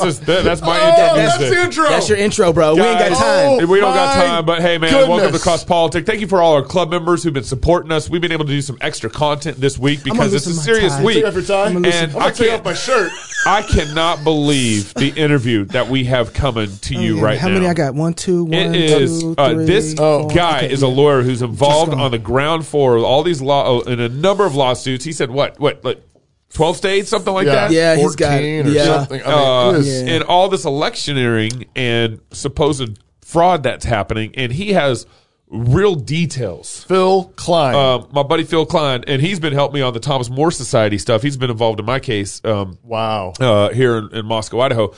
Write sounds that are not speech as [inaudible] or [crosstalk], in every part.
this is that's my Oh, intro that's music. the intro. That's your intro, bro. we ain't got time. Oh, we don't got time, but hey, man, welcome to goodness. Cross Politic. Thank you for all our club members who've been supporting us. We've been able to do some extra content this week because it's a serious tie. week. Take off your. I'm gonna And I'm I gonna take can't, off my shirt. [laughs] I cannot believe the interview that we have coming to you right How now. How many I got? One, two, one, It is two, uh, three, this four. guy Okay, is a lawyer who's involved on the ground floor of all these law in a number of lawsuits. He said what what like twelve states something like that. Yeah, he's got- or yeah. something. I mean, Uh, Yeah. and all this electioneering and supposed fraud that's happening, and he has real details. Phil Kline. Um, my buddy Phil Kline, and he's been helping me on the Thomas More Society stuff. He's been involved in my case um, wow. uh, here in, in Moscow, Idaho.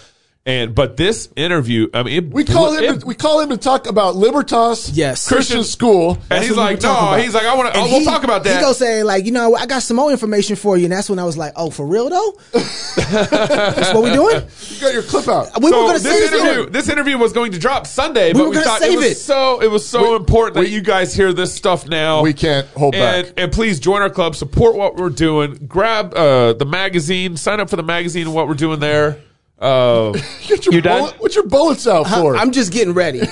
And but this interview, I mean, it, We call him. it- to, we call him to talk about Libertas. Yes. Christian school. and That's he's like, no, he's like, I want to. And We'll talk about that. He go say like, you know, I got some more information for you, and that's when I was like, oh, for real though? [laughs] that's what we doing? You got your clip out. We so were gonna this save interview, it. this interview was going to drop Sunday, We but were we thought save it was it. so it was so We- important that you guys hear this stuff now. We can't hold and, back. And please join our club, support what we're doing, grab uh, the magazine, sign up for the magazine and what we're doing there. Uh, [laughs] Get your You done? bullet, what's your bullets out for? I'm just getting ready. [laughs]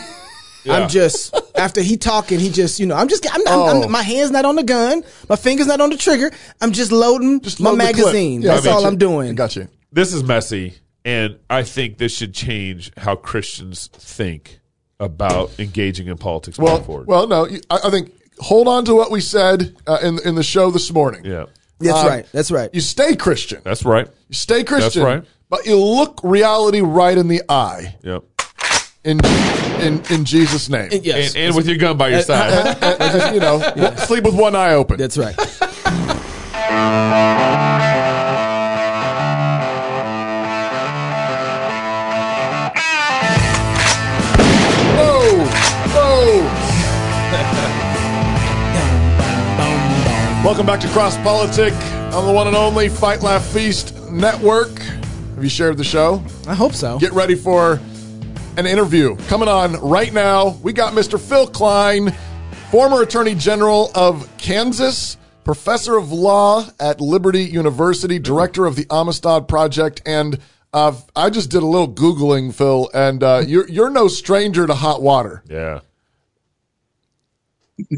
Yeah. I'm just after he talking, he just you know I'm just I'm, I'm, Oh. I'm- my hands not on the gun, my fingers not on the trigger. I'm just loading Just my load the clip. magazine. Yeah, I That's got all you. I'm doing. I got you. this is messy, and I think this should change how Christians think about engaging in politics Well, going forward. well, no. you- I, I think hold on to what we said uh, in in the show this morning. yeah, That's Uh, right. That's right. You stay Christian. that's right. You stay Christian. That's right. But you look reality right in the eye. Yep. In in in Jesus' name. And yes, and, and with your gun by your side. And- and just, you know, [laughs] sleep with one eye open. that's right. Whoa! Whoa! [laughs] Welcome back to Cross Politic on the one and only Fight Laugh Feast Network. Have you shared the show? I hope so. Get ready for an interview coming on right now. We got Mr. Phil Kline, former Attorney General of Kansas, professor of law at Liberty University, director of the Amistad Project, and uh, I just did a little googling, Phil, and uh, you're you're no stranger to hot water. yeah. [laughs]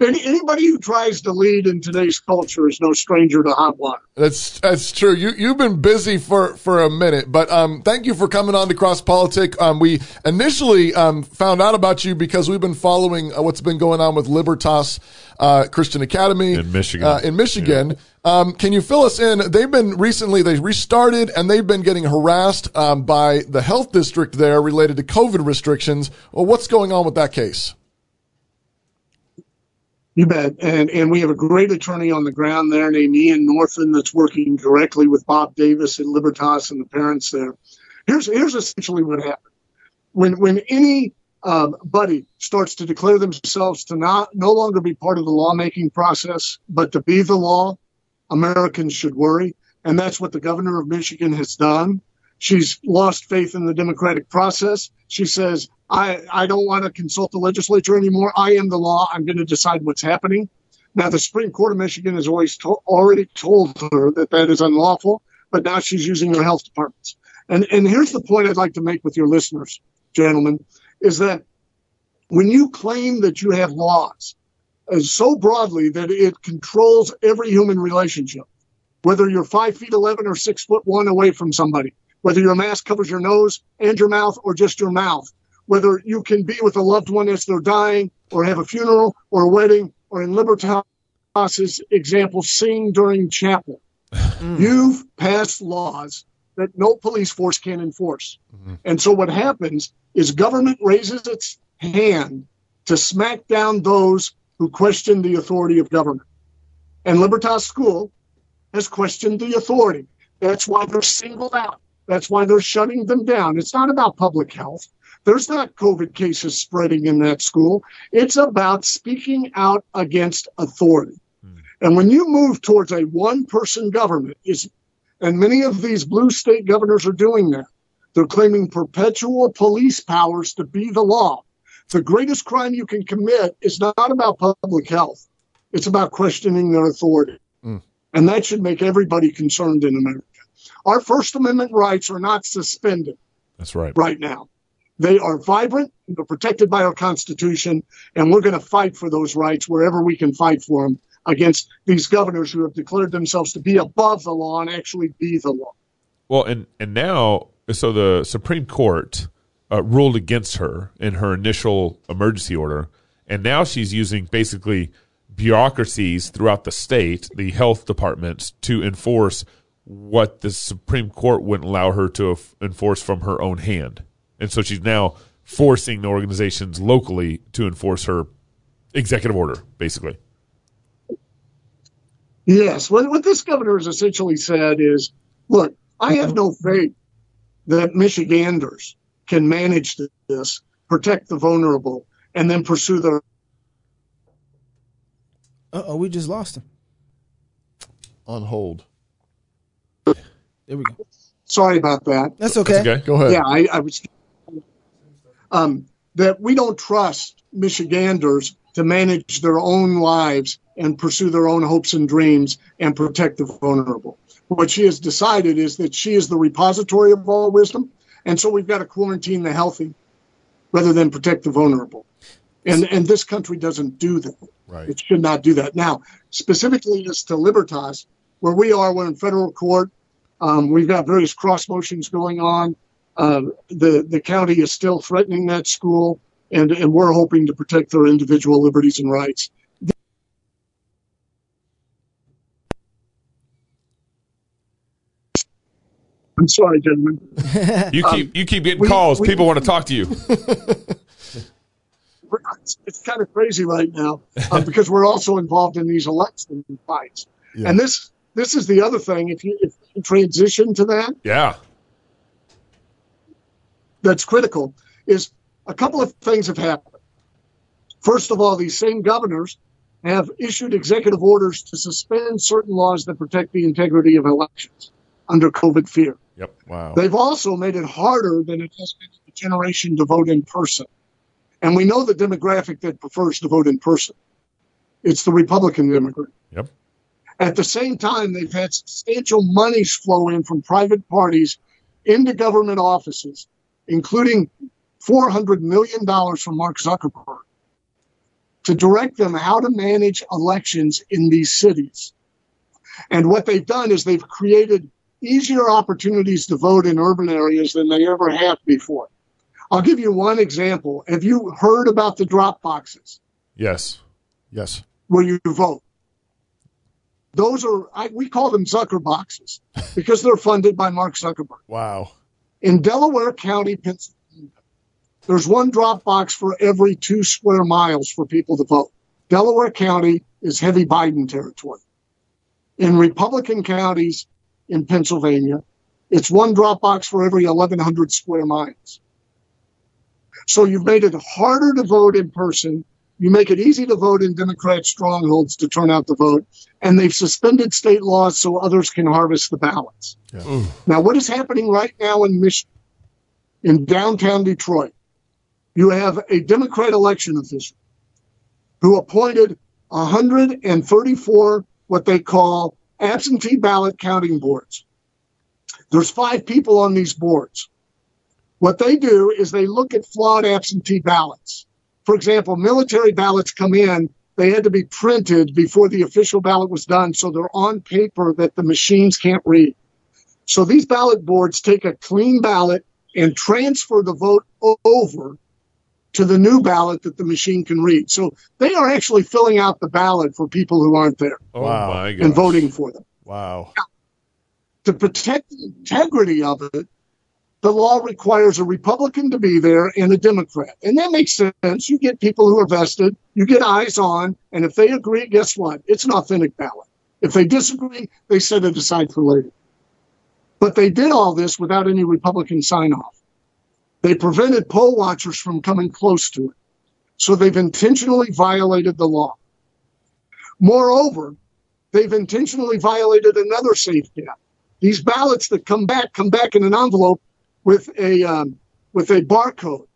Any, anybody who tries to lead in today's culture is no stranger to hot water. That's that's true. You you've been busy for for a minute, but um, thank you for coming on to Cross Politic. Um, we initially um, found out about you because we've been following uh, what's been going on with Libertas uh, Christian Academy In Michigan. Uh, in Michigan, um, can you fill us in? They've been recently they restarted and they've been getting harassed um, by the health district there related to COVID restrictions. Well, what's going on with that case? You bet. And and we have a great attorney on the ground there named Ian Northon that's working directly with Bob Davis and Libertas and the parents there. Here's here's essentially what happened. When when any um, buddy starts to declare themselves to not no longer be part of the lawmaking process, but to be the law, Americans should worry. And that's what the governor of Michigan has done. She's lost faith in the democratic process. She says, I, I don't want to consult the legislature anymore. I am the law. I'm going to decide what's happening. Now, the Supreme Court of Michigan has always to- already told her that that is unlawful, but now she's using her health departments. And, and here's the point I'd like to make with your listeners, gentlemen, is that when you claim that you have laws so broadly that it controls every human relationship, whether you're five feet 11 or six foot one away from somebody, whether your mask covers your nose and your mouth or just your mouth, whether you can be with a loved one as they're dying or have a funeral or a wedding or in Libertas's example, sing during chapel. Mm. You've passed laws that no police force can enforce. Mm-hmm. And so what happens is government raises its hand to smack down those who question the authority of government. And Libertas School has questioned the authority. That's why they're singled out. That's why they're shutting them down. It's not about public health. There's not COVID cases spreading in that school. It's about speaking out against authority. Hmm. And when you move towards a one person government, is and many of these blue state governors are doing that. They're claiming perpetual police powers to be the law. The greatest crime you can commit is not about public health. It's about questioning their authority. Mm. And that should make everybody concerned in America. Our First Amendment rights are not suspended That's right. right now. They are vibrant, they're protected by our Constitution, and we're going to fight for those rights wherever we can fight for them against these governors who have declared themselves to be above the law and actually be the law. Well, and and now, so the Supreme Court uh, ruled against her in her initial emergency order, and now she's using basically bureaucracies throughout the state, the health departments, to enforce what the Supreme Court wouldn't allow her to enforce from her own hand, and so she's now forcing the organizations locally to enforce her executive order, basically. Yes, what, what this governor has essentially said is, look, I have no faith that Michiganders can manage this, protect the vulnerable, and then pursue their. Uh oh, we just lost him. On hold. There we go. Sorry about that. That's okay. Okay. Go ahead. Yeah, I, I was. Um, that we don't trust Michiganders to manage their own lives and pursue their own hopes and dreams and protect the vulnerable. What she has decided is that she is the repository of all wisdom, and so we've got to quarantine the healthy rather than protect the vulnerable. And and this country doesn't do that. Right. It should not do that. Now, specifically as to Libertas, where we are, we're in federal court. Um, we've got various cross motions going on. Uh, the the county is still threatening that school, and and we're hoping to protect their individual liberties and rights. I'm sorry, gentlemen. [laughs] You keep you keep getting we- calls. we- People want to talk to you. [laughs] It's, it's kind of crazy right now uh, [laughs] because we're also involved in these election fights. Yeah. And this this is the other thing. If you, if you transition to that, Yeah. that's critical is a couple of things have happened. First of all, these same governors have issued executive orders to suspend certain laws that protect the integrity of elections under COVID fear. Yep. Wow. They've also made it harder than it has been for the generation to vote in person. And we know the demographic that prefers to vote in person. It's the Republican demographic. Yep. At the same time, they've had substantial monies flow in from private parties into government offices, including $400 million from Mark Zuckerberg, to direct them how to manage elections in these cities. And what they've done is they've created easier opportunities to vote in urban areas than they ever have before. I'll give you one example. Have you heard about the drop boxes Yes. yes. where you vote? Those are, I, we call them Zucker boxes [laughs] because they're funded by Mark Zuckerberg. Wow. In Delaware County, Pennsylvania, there's one drop box for every two square miles for people to vote. Delaware County is heavy Biden territory. In Republican counties in Pennsylvania, it's one drop box for every 1,100 square miles. So you've made it harder to vote in person. You make it easy to vote in Democrat strongholds to turn out the vote. And they've suspended state laws so others can harvest the ballots. Yeah. Mm. Now, what is happening right now in Michigan, in downtown Detroit? You have a Democrat election official who appointed 134 what they call absentee ballot counting boards. There's five people on these boards. What they do is they look at flawed absentee ballots. For example, military ballots come in, they had to be printed before the official ballot was done, so they're on paper that the machines can't read. So these ballot boards take a clean ballot and transfer the vote over to the new ballot that the machine can read. So they are actually filling out the ballot for people who aren't there Oh Wow. and voting for them. Wow. To protect the integrity of it, the law requires a Republican to be there and a Democrat. And that makes sense. You get people who are vested, you get eyes on, and if they agree, guess what? It's an authentic ballot. If they disagree, they set it aside for later. But they did all this without any Republican sign off. They prevented poll watchers from coming close to it. So they've intentionally violated the law. Moreover, they've intentionally violated another safety gap. These ballots that come back come back in an envelope with a um, with a barcode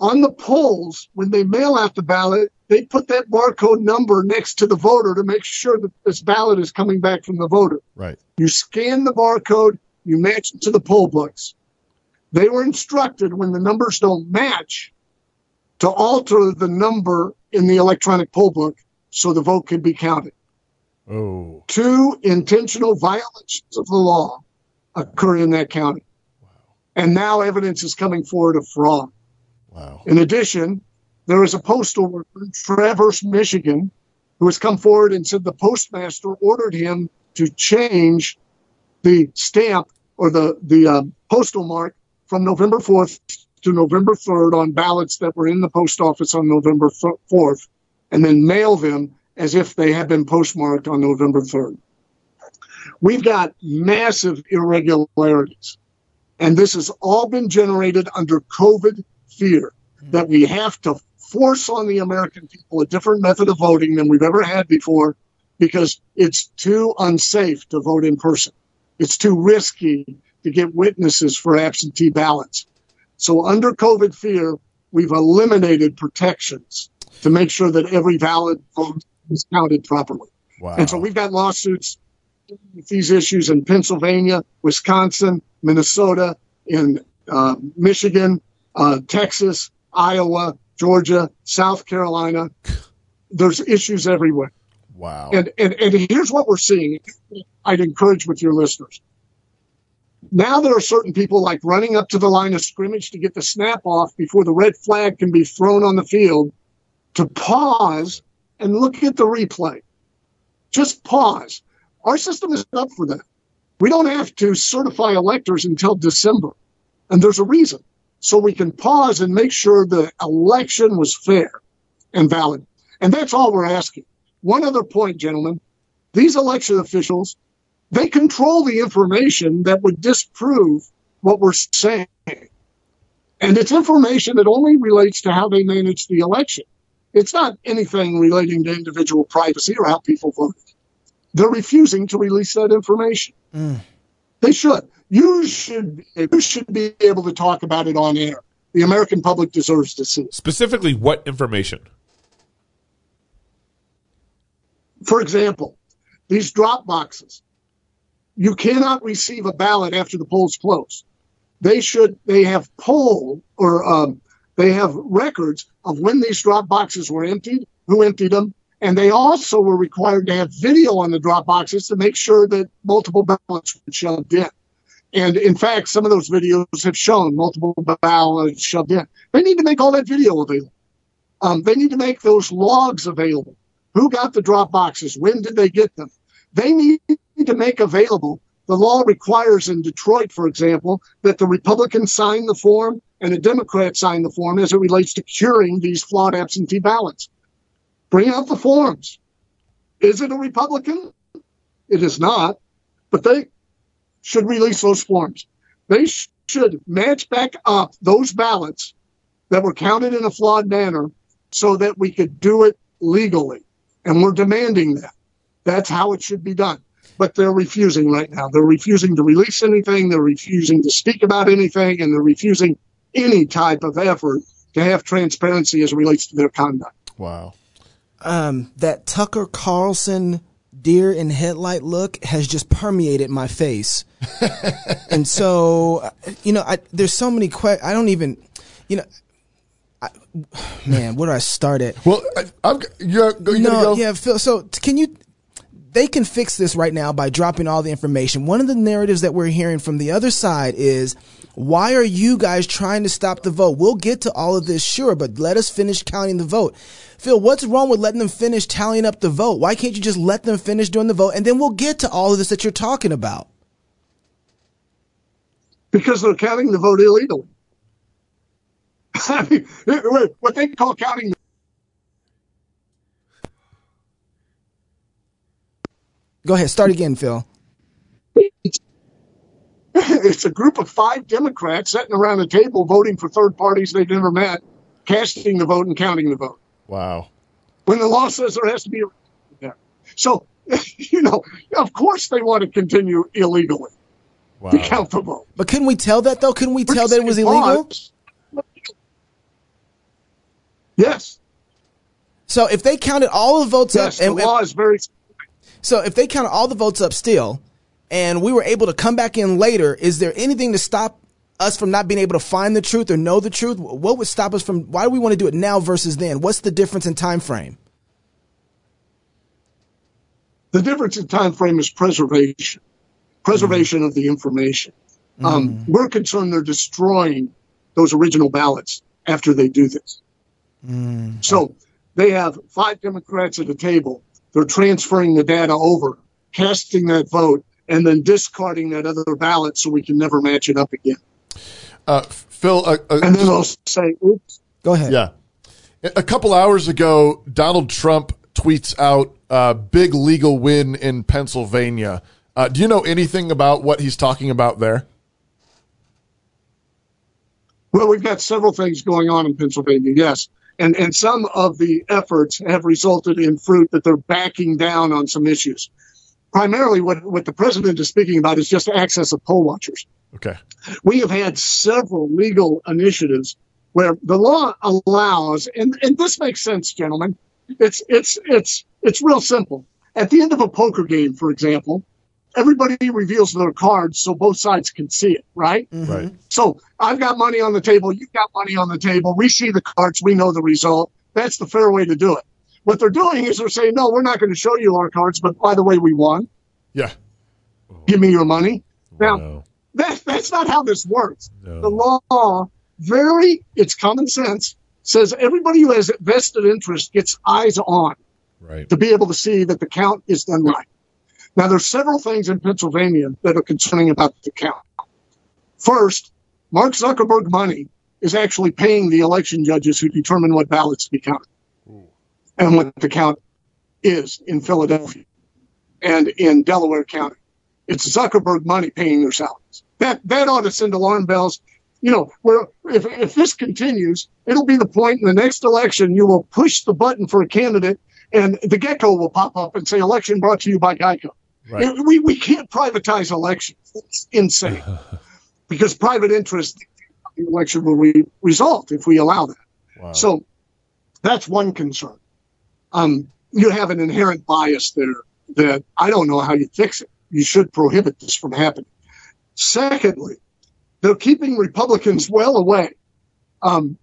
on the polls, when they mail out the ballot, they put that barcode number next to the voter to make sure that this ballot is coming back from the voter. Right. You scan the barcode, you match it to the poll books. They were instructed when the numbers don't match to alter the number in the electronic poll book so the vote can be counted. Oh. Two intentional violations of the law occur in that county. And now evidence is coming forward of fraud. Wow. In addition, there is a postal worker in Traverse, Michigan, who has come forward and said the postmaster ordered him to change the stamp or the the uh, postal mark from November 4th to November 3rd on ballots that were in the post office on November 4th, and then mail them as if they had been postmarked on November 3rd. We've got massive irregularities, and this has all been generated under COVID fear that we have to force on the American people a different method of voting than we've ever had before because it's too unsafe to vote in person. It's too risky to get witnesses for absentee ballots. So under COVID fear, we've eliminated protections to make sure that every valid vote is counted properly. Wow. And so we've got lawsuits with these issues in Pennsylvania, Wisconsin, Minnesota, in uh, Michigan, uh, Texas, Iowa, Georgia, South Carolina. There's issues everywhere. wow. And, and, and here's what we're seeing. I'd encourage with your listeners. Now there are certain people like running up to the line of scrimmage to get the snap off before the red flag can be thrown on the field to pause and look at the replay. Just pause. Our system is up for that. We don't have to certify electors until December. And there's a reason. So we can pause and make sure the election was fair and valid. And that's all we're asking. One other point, gentlemen. These election officials, they control the information that would disprove what we're saying. And it's information that only relates to how they manage the election. It's not anything relating to individual privacy or how people voted. They're refusing to release that information. Mm. They should. You should. You should be able to talk about it on air. The American public deserves to see. it. Specifically, what information? For example, these drop boxes. You cannot receive a ballot after the polls close. They should. They have poll or um, they have records of when these drop boxes were emptied, who emptied them, and they also were required to have video on the drop boxes to make sure that multiple ballots were shoved in. And in fact, some of those videos have shown multiple ballots shoved in. They need to make all that video available. Um, they need to make those logs available. Who got the drop boxes? When did they get them? They need to make available. The law requires in Detroit, for example, that the Republicans sign the form and the Democrats sign the form as it relates to curing these flawed absentee ballots. Bring out the forms. Is it a Republican? It is not, but they should release those forms. They sh- should match back up those ballots that were counted in a flawed manner so that we could do it legally. And we're demanding that. That's how it should be done. But they're refusing right now. They're refusing to release anything. They're refusing to speak about anything. And they're refusing any type of effort to have transparency as it relates to their conduct. wow. um, that Tucker Carlson deer in headlight look has just permeated my face. [laughs] and so, uh, you know, I, there's so many questions. I don't even, you know, I, man, where do I start at? Well, I, I'm, you're, you no, gonna go? yeah, Phil. So can you? They can fix this right now by dropping all the information. One of the narratives that we're hearing from the other side is, why are you guys trying to stop the vote? We'll get to all of this, sure, but let us finish counting the vote. Phil, what's wrong with letting them finish tallying up the vote? Why can't you just let them finish doing the vote and then we'll get to all of this that you're talking about? because they're counting the vote illegally. [laughs] I mean, what they call counting. Go ahead, start again, Phil. [laughs] It's a group of five Democrats sitting around a table voting for third parties they've never met, casting the vote and counting the vote. Wow. When the law says there has to be a there. So, [laughs] you know, of course they want to continue illegally Wow. to count the vote. But couldn't we tell that though? Couldn't we tell that it was illegal? Yes. So if they counted all the votes Yes. up, The and, law is very. So if they counted all the votes up still, and we were able to come back in later, is there anything to stop us from not being able to find the truth or know the truth? What would stop us from? Why do we want to do it now versus then? What's the difference in time frame? The difference in time frame is preservation, preservation of the information. Um, we're concerned they're destroying those original ballots after they do this. So they have five Democrats at a table. They're transferring the data over, casting that vote, and then discarding that other ballot so we can never match it up again. Uh, Phil, uh, uh, And then they'll say, oops, Go ahead. Yeah. A couple hours ago, Donald Trump tweets out a big legal win in Pennsylvania. Uh, do you know anything about what he's talking about there? Well, we've got several things going on in Pennsylvania, yes. And, and some of the efforts have resulted in fruit that they're backing down on some issues. Primarily, what, what the president is speaking about is just access of poll watchers. Okay. We have had several legal initiatives where the law allows, and, and this makes sense, gentlemen. It's, it's, it's, it's real simple. At the end of a poker game, for example, everybody reveals their cards so both sides can see it, right? Mm-hmm. Right. So I've got money on the table. You've got money on the table. We see the cards. We know the result. That's the fair way to do it. What they're doing is they're saying, no, we're not going to show you our cards, but by the way, we won. Yeah. Give me your money. Now, Wow. that, that's not how this works. No. The law, very, it's common sense, says everybody who has vested interest gets eyes on Right. to be able to see that the count is done right. Now, there's several things in Pennsylvania that are concerning about the count. First, Mark Zuckerberg money is actually paying the election judges who determine what ballots to be counted and what the count is in Philadelphia and in Delaware County. It's Zuckerberg money paying their salaries. That that ought to send alarm bells. You know, where if if this continues, it'll be the point in the next election you will push the button for a candidate and the gecko will pop up and say election brought to you by Geico. Right. We we can't privatize elections. It's insane. [laughs] because private interest the election will re- result if we allow that. Wow. So that's one concern. Um, you have an inherent bias there that I don't know how you fix it. You should prohibit this from happening. Secondly, they're keeping Republicans well away. Um,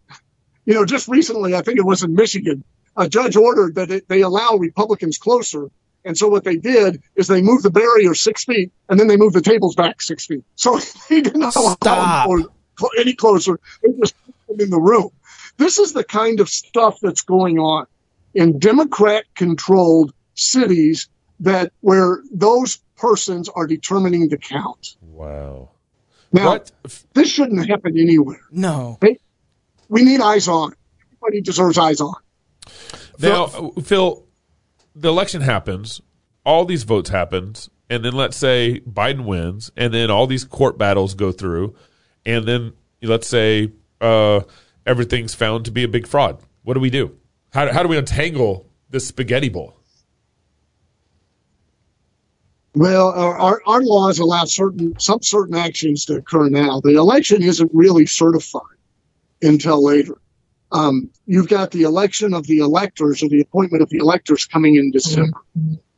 you know, just recently, I think it was in Michigan, a judge ordered that it, they allow Republicans closer. And so what they did is they moved the barrier six feet and then they moved the tables back six feet. So [laughs] they did not allow Stop. them clo- any closer. They just put them in the room. This is the kind of stuff that's going on in Democrat controlled cities that where those persons are determining the count. wow. Now, What? this shouldn't happen anywhere. No. We need eyes on. Everybody deserves eyes on. Now, uh, Phil, the election happens, all these votes happens, and then let's say Biden wins, and then all these court battles go through, and then let's say uh, everything's found to be a big fraud. What do we do? How, how do we untangle this spaghetti bowl? Well, our, our laws allow certain some certain actions to occur now. The election isn't really certified until later. Um, you've got the election of the electors or the appointment of the electors coming in December.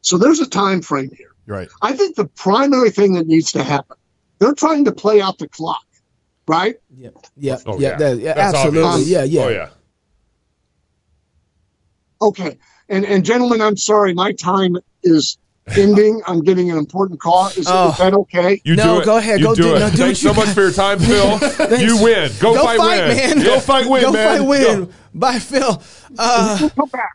So there's a time frame here. Right. I think the primary thing that needs to happen, they're trying to play out the clock, right? Yeah. Yeah. Oh, yeah. that- yeah, absolutely. obvious. Yeah. Yeah. Oh, yeah. Okay. And and gentlemen, I'm sorry, my time is ending. I'm getting an important call. Is, Oh. is that okay? You No, do it. go ahead. You Go do, do- it. no, do Thanks so you much for your time, [laughs] Phil. you win. Go, Go fight, fight, win. man. Yeah. Go fight, win, Go man. fight, win. Go. Bye, Phil. Uh, I'll come back.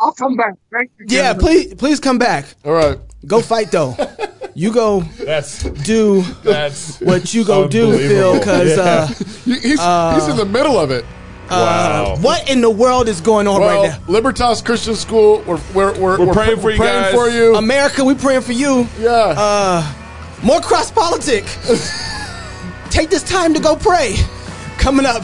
I'll come back. Thank you. yeah. gentlemen. Please, please come back. All right. Go fight though. You go That's do that's what you go do, Phil. Unbelievable. Because uh, [laughs] He- He's, he's in the middle of it. Wow. what in the world is going on Well, right now? Libertas Christian School, we're we're we're, We're praying for you praying guys. for you. America, we're praying for you. yeah. More cross politic. [laughs] Take this time to go pray. Coming up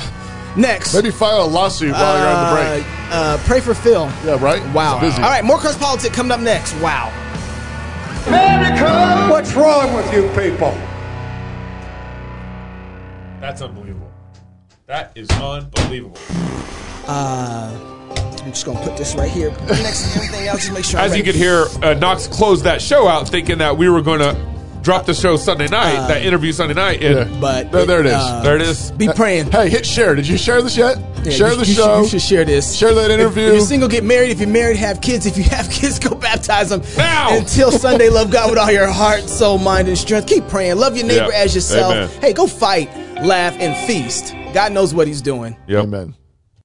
next. Maybe file a lawsuit while you're on the break. Uh, uh, pray for Phil. Yeah, right. Wow. It's busy. All right, more cross politic coming up next. Wow. America! What's wrong with you people? That's unbelievable. That is unbelievable. I'm just gonna put this right here next to everything else. Just make sure. I'm As you ready. could hear, uh, Knox closed that show out thinking that we were going to drop the show Sunday night, that interview Sunday night. And Yeah. but There- there it is. uh, there it is. Be praying. Hey, hit share. Did you share this yet? Yeah, share you- the you show. Should, you should share this. Share that If- interview. If, you're single, get married. If you're married, have kids. If you have kids, [laughs] go baptize them. Now! Until Sunday, love God with all your heart, soul, mind, and strength. Keep praying. Love your neighbor Yeah. as yourself. Amen. Hey, go fight, laugh, and feast. God knows what He's doing. Yep. Amen.